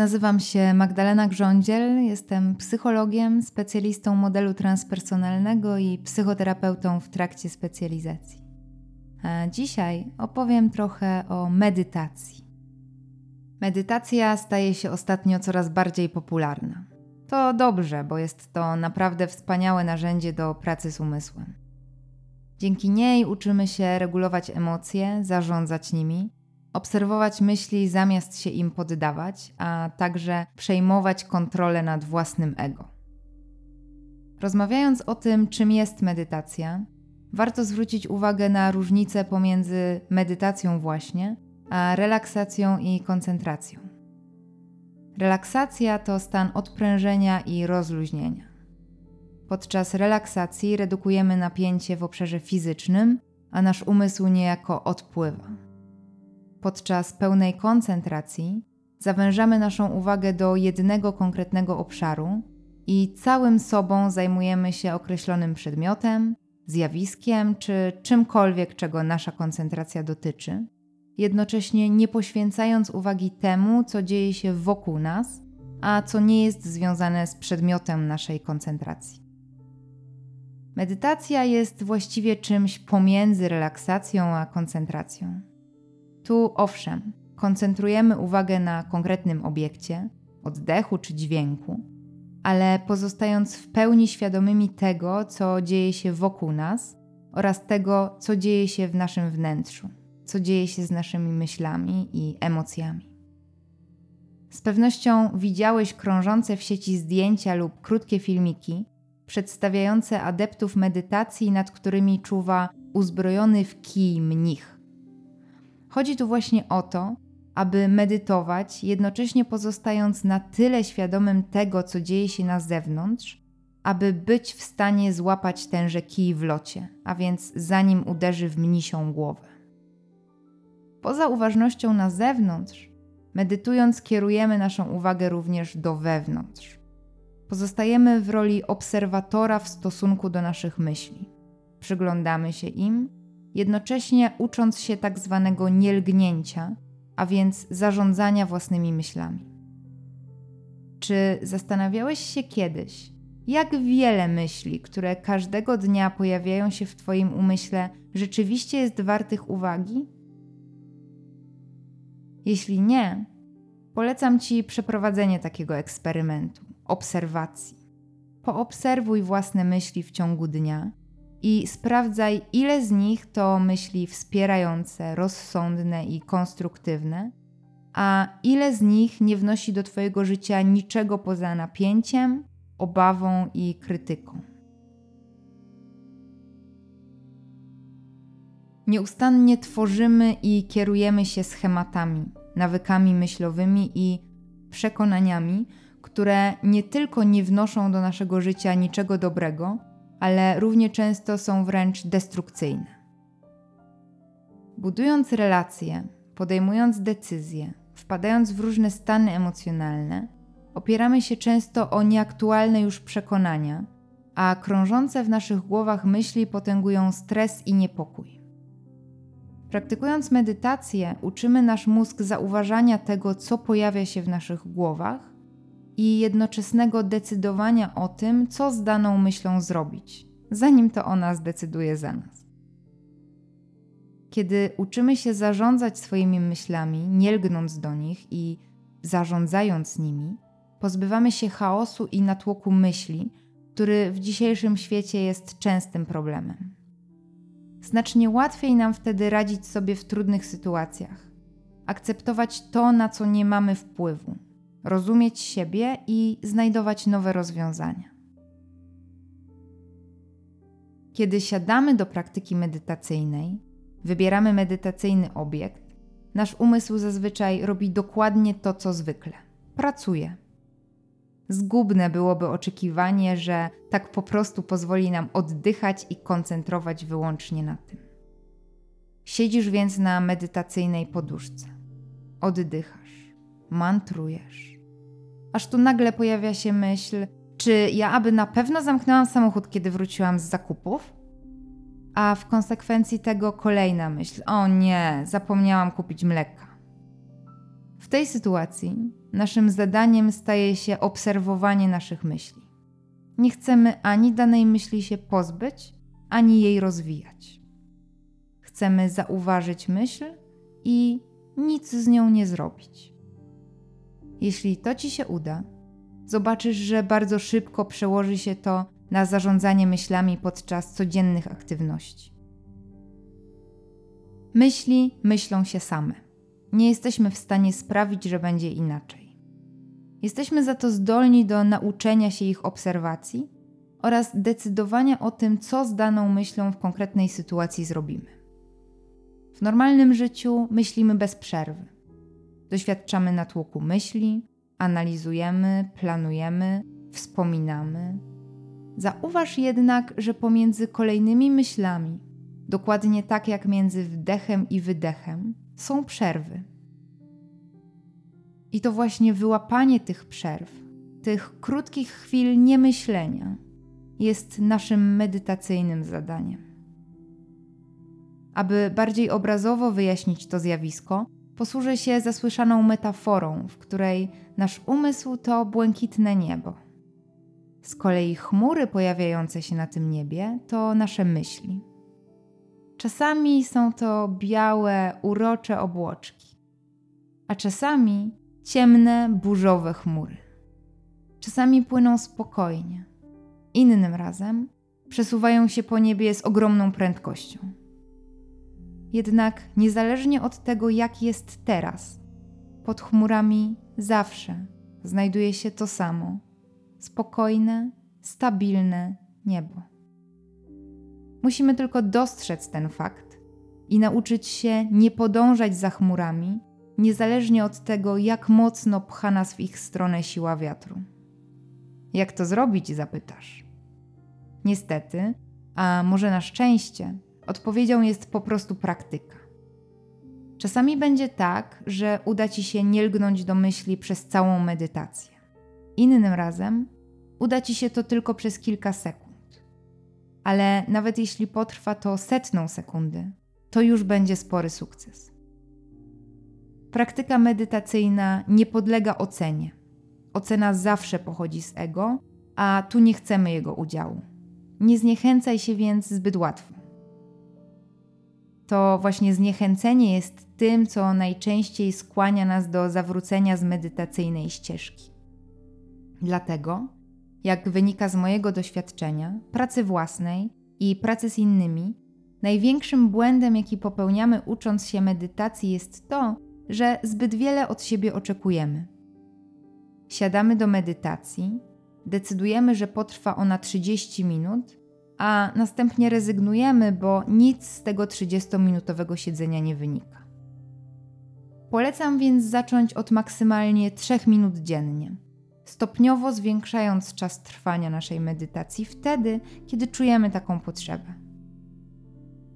Nazywam się Magdalena Grządziel, jestem psychologiem, specjalistą modelu transpersonalnego i psychoterapeutą w trakcie specjalizacji. A dzisiaj opowiem trochę o medytacji. Medytacja staje się ostatnio coraz bardziej popularna. To dobrze, bo jest to naprawdę wspaniałe narzędzie do pracy z umysłem. Dzięki niej uczymy się regulować emocje, zarządzać nimi obserwować myśli zamiast się im poddawać, a także przejmować kontrolę nad własnym ego. Rozmawiając o tym, czym jest medytacja, warto zwrócić uwagę na różnicę pomiędzy medytacją właśnie, a relaksacją i koncentracją. Relaksacja to stan odprężenia i rozluźnienia. Podczas relaksacji redukujemy napięcie w obszarze fizycznym, a nasz umysł niejako odpływa. Podczas pełnej koncentracji zawężamy naszą uwagę do jednego konkretnego obszaru i całym sobą zajmujemy się określonym przedmiotem, zjawiskiem czy czymkolwiek, czego nasza koncentracja dotyczy, jednocześnie nie poświęcając uwagi temu, co dzieje się wokół nas, a co nie jest związane z przedmiotem naszej koncentracji. Medytacja jest właściwie czymś pomiędzy relaksacją a koncentracją. Tu owszem, koncentrujemy uwagę na konkretnym obiekcie, oddechu czy dźwięku, ale pozostając w pełni świadomymi tego, co dzieje się wokół nas oraz tego, co dzieje się w naszym wnętrzu, co dzieje się z naszymi myślami i emocjami. Z pewnością widziałeś krążące w sieci zdjęcia lub krótkie filmiki przedstawiające adeptów medytacji, nad którymi czuwa uzbrojony w kij mnich. Chodzi tu właśnie o to, aby medytować, jednocześnie pozostając na tyle świadomym tego, co dzieje się na zewnątrz, aby być w stanie złapać tenże kij w locie, a więc zanim uderzy w mnisią głowę. Poza uważnością na zewnątrz, medytując kierujemy naszą uwagę również do wewnątrz. Pozostajemy w roli obserwatora w stosunku do naszych myśli. Przyglądamy się im jednocześnie ucząc się tak zwanego nielgnięcia, a więc zarządzania własnymi myślami. Czy zastanawiałeś się kiedyś, jak wiele myśli, które każdego dnia pojawiają się w Twoim umyśle, rzeczywiście jest wartych uwagi? Jeśli nie, polecam Ci przeprowadzenie takiego eksperymentu, obserwacji. Poobserwuj własne myśli w ciągu dnia i sprawdzaj, ile z nich to myśli wspierające, rozsądne i konstruktywne, a ile z nich nie wnosi do Twojego życia niczego poza napięciem, obawą i krytyką. Nieustannie tworzymy i kierujemy się schematami, nawykami myślowymi i przekonaniami, które nie tylko nie wnoszą do naszego życia niczego dobrego, ale równie często są wręcz destrukcyjne. Budując relacje, podejmując decyzje, wpadając w różne stany emocjonalne, opieramy się często o nieaktualne już przekonania, a krążące w naszych głowach myśli potęgują stres i niepokój. Praktykując medytację, uczymy nasz mózg zauważania tego, co pojawia się w naszych głowach i jednoczesnego decydowania o tym, co z daną myślą zrobić, zanim to ona zdecyduje za nas. Kiedy uczymy się zarządzać swoimi myślami, nie lgnąc do nich i zarządzając nimi, pozbywamy się chaosu i natłoku myśli, który w dzisiejszym świecie jest częstym problemem. Znacznie łatwiej nam wtedy radzić sobie w trudnych sytuacjach, akceptować to, na co nie mamy wpływu rozumieć siebie i znajdować nowe rozwiązania. Kiedy siadamy do praktyki medytacyjnej, wybieramy medytacyjny obiekt, nasz umysł zazwyczaj robi dokładnie to, co zwykle pracuje. Zgubne byłoby oczekiwanie, że tak po prostu pozwoli nam oddychać i koncentrować wyłącznie na tym. Siedzisz więc na medytacyjnej poduszce. Oddychasz, mantrujesz aż tu nagle pojawia się myśl, czy ja aby na pewno zamknęłam samochód, kiedy wróciłam z zakupów? A w konsekwencji tego kolejna myśl: o nie, zapomniałam kupić mleka. W tej sytuacji naszym zadaniem staje się obserwowanie naszych myśli. Nie chcemy ani danej myśli się pozbyć, ani jej rozwijać. Chcemy zauważyć myśl i nic z nią nie zrobić. Jeśli to ci się uda, zobaczysz, że bardzo szybko przełoży się to na zarządzanie myślami podczas codziennych aktywności. Myśli myślą się same. Nie jesteśmy w stanie sprawić, że będzie inaczej. Jesteśmy za to zdolni do nauczenia się ich obserwacji oraz decydowania o tym, co z daną myślą w konkretnej sytuacji zrobimy. W normalnym życiu myślimy bez przerwy. Doświadczamy natłoku myśli, analizujemy, planujemy, wspominamy. Zauważ jednak, że pomiędzy kolejnymi myślami, dokładnie tak jak między wdechem i wydechem, są przerwy. I to właśnie wyłapanie tych przerw, tych krótkich chwil niemyślenia, jest naszym medytacyjnym zadaniem. Aby bardziej obrazowo wyjaśnić to zjawisko, posłużę się zasłyszaną metaforą, w której nasz umysł to błękitne niebo. Z kolei chmury pojawiające się na tym niebie to nasze myśli. Czasami są to białe, urocze obłoczki, a czasami ciemne, burzowe chmury. Czasami płyną spokojnie, innym razem przesuwają się po niebie z ogromną prędkością. Jednak niezależnie od tego, jak jest teraz, pod chmurami zawsze znajduje się to samo spokojne, stabilne niebo. Musimy tylko dostrzec ten fakt i nauczyć się nie podążać za chmurami, niezależnie od tego, jak mocno pcha nas w ich stronę siła wiatru. Jak to zrobić, zapytasz? Niestety, a może na szczęście, odpowiedzią jest po prostu praktyka. Czasami będzie tak, że uda ci się nie lgnąć do myśli przez całą medytację. Innym razem uda ci się to tylko przez kilka sekund. Ale nawet jeśli potrwa to setną sekundy, to już będzie spory sukces. Praktyka medytacyjna nie podlega ocenie. Ocena zawsze pochodzi z ego, a tu nie chcemy jego udziału. Nie zniechęcaj się więc zbyt łatwo. To właśnie zniechęcenie jest tym, co najczęściej skłania nas do zawrócenia z medytacyjnej ścieżki. Dlatego, jak wynika z mojego doświadczenia, pracy własnej i pracy z innymi, największym błędem, jaki popełniamy ucząc się medytacji, jest to, że zbyt wiele od siebie oczekujemy. Siadamy do medytacji, decydujemy, że potrwa ona 30 minut, a następnie rezygnujemy, bo nic z tego 30-minutowego siedzenia nie wynika. Polecam więc zacząć od maksymalnie 3 minut dziennie, stopniowo zwiększając czas trwania naszej medytacji wtedy, kiedy czujemy taką potrzebę.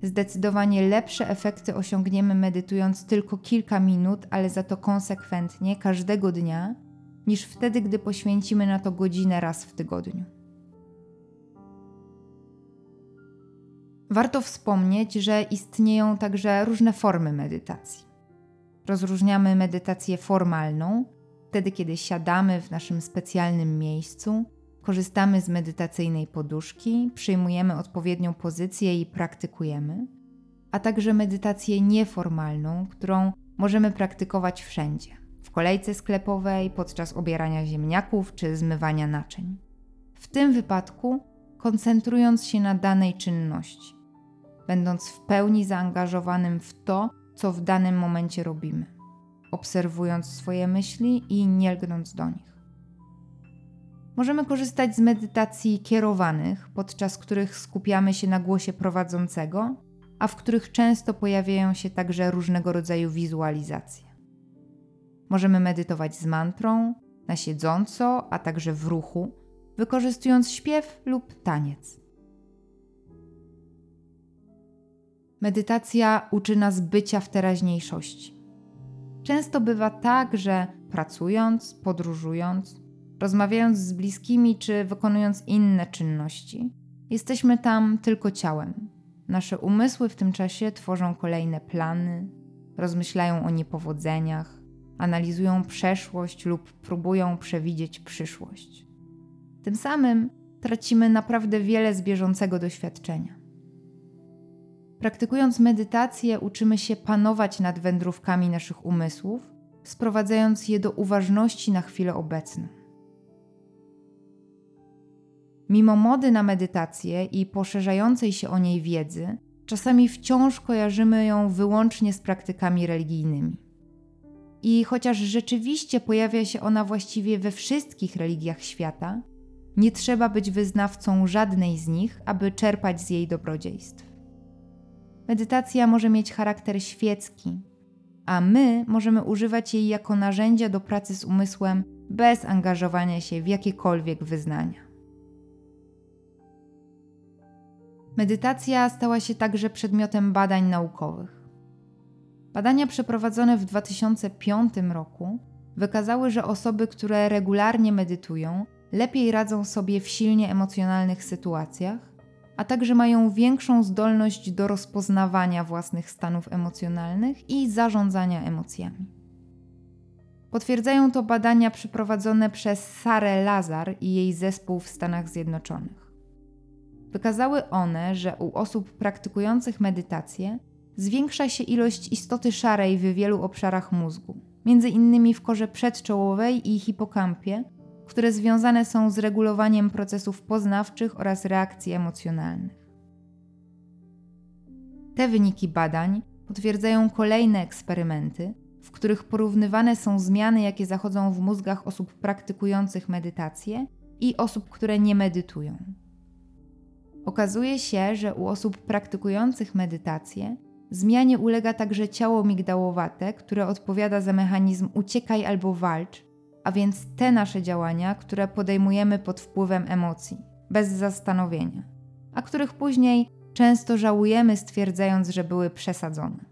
Zdecydowanie lepsze efekty osiągniemy medytując tylko kilka minut, ale za to konsekwentnie każdego dnia, niż wtedy, gdy poświęcimy na to godzinę raz w tygodniu. Warto wspomnieć, że istnieją także różne formy medytacji. Rozróżniamy medytację formalną, wtedy kiedy siadamy w naszym specjalnym miejscu, korzystamy z medytacyjnej poduszki, przyjmujemy odpowiednią pozycję i praktykujemy, a także medytację nieformalną, którą możemy praktykować wszędzie w kolejce sklepowej, podczas obierania ziemniaków czy zmywania naczyń. W tym wypadku koncentrując się na danej czynności, będąc w pełni zaangażowanym w to, co w danym momencie robimy, obserwując swoje myśli i nie lgnąc do nich. Możemy korzystać z medytacji kierowanych, podczas których skupiamy się na głosie prowadzącego, a w których często pojawiają się także różnego rodzaju wizualizacje. Możemy medytować z mantrą, na siedząco, a także w ruchu, wykorzystując śpiew lub taniec. Medytacja uczy nas bycia w teraźniejszości. Często bywa tak, że pracując, podróżując, rozmawiając z bliskimi czy wykonując inne czynności, jesteśmy tam tylko ciałem. Nasze umysły w tym czasie tworzą kolejne plany, rozmyślają o niepowodzeniach, analizują przeszłość lub próbują przewidzieć przyszłość. Tym samym tracimy naprawdę wiele z bieżącego doświadczenia. Praktykując medytację, uczymy się panować nad wędrówkami naszych umysłów, sprowadzając je do uważności na chwilę obecną. Mimo mody na medytację i poszerzającej się o niej wiedzy, czasami wciąż kojarzymy ją wyłącznie z praktykami religijnymi. I chociaż rzeczywiście pojawia się ona właściwie we wszystkich religiach świata, nie trzeba być wyznawcą żadnej z nich, aby czerpać z jej dobrodziejstw. Medytacja może mieć charakter świecki, a my możemy używać jej jako narzędzia do pracy z umysłem bez angażowania się w jakiekolwiek wyznania. Medytacja stała się także przedmiotem badań naukowych. Badania przeprowadzone w 2005 roku wykazały, że osoby, które regularnie medytują, lepiej radzą sobie w silnie emocjonalnych sytuacjach, a także mają większą zdolność do rozpoznawania własnych stanów emocjonalnych i zarządzania emocjami. Potwierdzają to badania przeprowadzone przez Sarę Lazar i jej zespół w Stanach Zjednoczonych. Wykazały one, że u osób praktykujących medytację zwiększa się ilość istoty szarej w wielu obszarach mózgu, między innymi w korze przedczołowej i hipokampie, które związane są z regulowaniem procesów poznawczych oraz reakcji emocjonalnych. Te wyniki badań potwierdzają kolejne eksperymenty, w których porównywane są zmiany, jakie zachodzą w mózgach osób praktykujących medytację i osób, które nie medytują. Okazuje się, że u osób praktykujących medytację zmianie ulega także ciało migdałowate, które odpowiada za mechanizm uciekaj albo walcz, a więc te nasze działania, które podejmujemy pod wpływem emocji, bez zastanowienia, a których później często żałujemy, stwierdzając, że były przesadzone.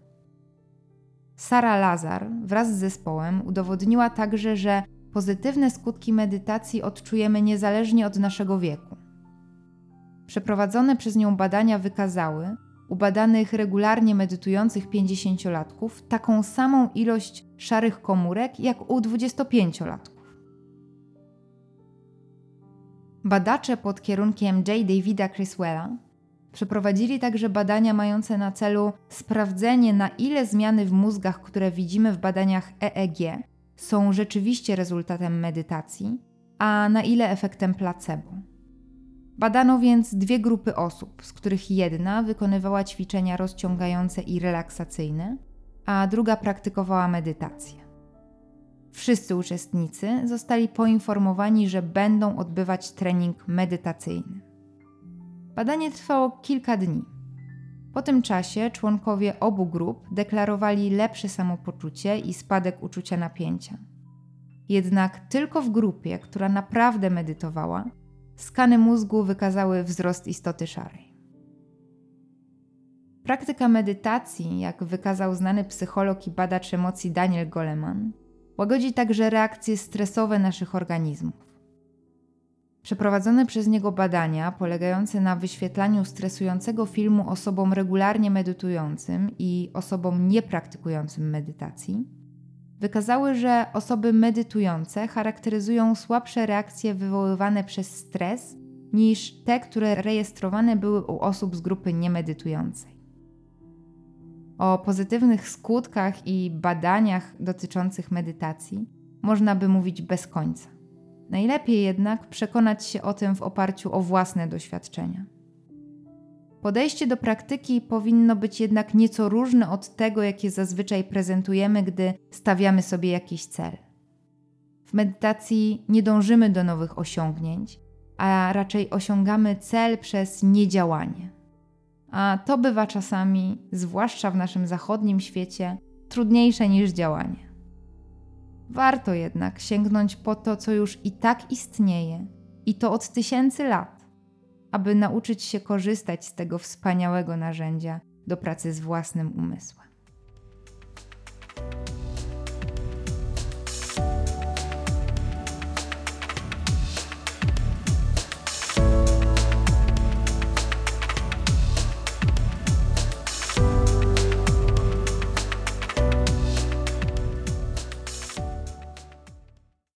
Sara Lazar wraz z zespołem udowodniła także, że pozytywne skutki medytacji odczujemy niezależnie od naszego wieku. Przeprowadzone przez nią badania wykazały, u badanych regularnie medytujących 50-latków taką samą ilość szarych komórek jak u 25-latków. Badacze pod kierunkiem J. Davida Criswella przeprowadzili także badania mające na celu sprawdzenie, na ile zmiany w mózgach, które widzimy w badaniach EEG, są rzeczywiście rezultatem medytacji, a na ile efektem placebo. Badano więc dwie grupy osób, z których jedna wykonywała ćwiczenia rozciągające i relaksacyjne, a druga praktykowała medytację. Wszyscy uczestnicy zostali poinformowani, że będą odbywać trening medytacyjny. Badanie trwało kilka dni. Po tym czasie członkowie obu grup deklarowali lepsze samopoczucie i spadek uczucia napięcia. Jednak tylko w grupie, która naprawdę medytowała, skany mózgu wykazały wzrost istoty szarej. Praktyka medytacji, jak wykazał znany psycholog i badacz emocji Daniel Goleman, łagodzi także reakcje stresowe naszych organizmów. Przeprowadzone przez niego badania, polegające na wyświetlaniu stresującego filmu osobom regularnie medytującym i osobom niepraktykującym medytacji, wykazały, że osoby medytujące charakteryzują słabsze reakcje wywoływane przez stres niż te, które rejestrowane były u osób z grupy niemedytującej. O pozytywnych skutkach i badaniach dotyczących medytacji można by mówić bez końca. Najlepiej jednak przekonać się o tym w oparciu o własne doświadczenia. Podejście do praktyki powinno być jednak nieco różne od tego, jakie zazwyczaj prezentujemy, gdy stawiamy sobie jakiś cel. W medytacji nie dążymy do nowych osiągnięć, a raczej osiągamy cel przez niedziałanie. A to bywa czasami, zwłaszcza w naszym zachodnim świecie, trudniejsze niż działanie. Warto jednak sięgnąć po to, co już i tak istnieje, i to od tysięcy lat aby nauczyć się korzystać z tego wspaniałego narzędzia do pracy z własnym umysłem.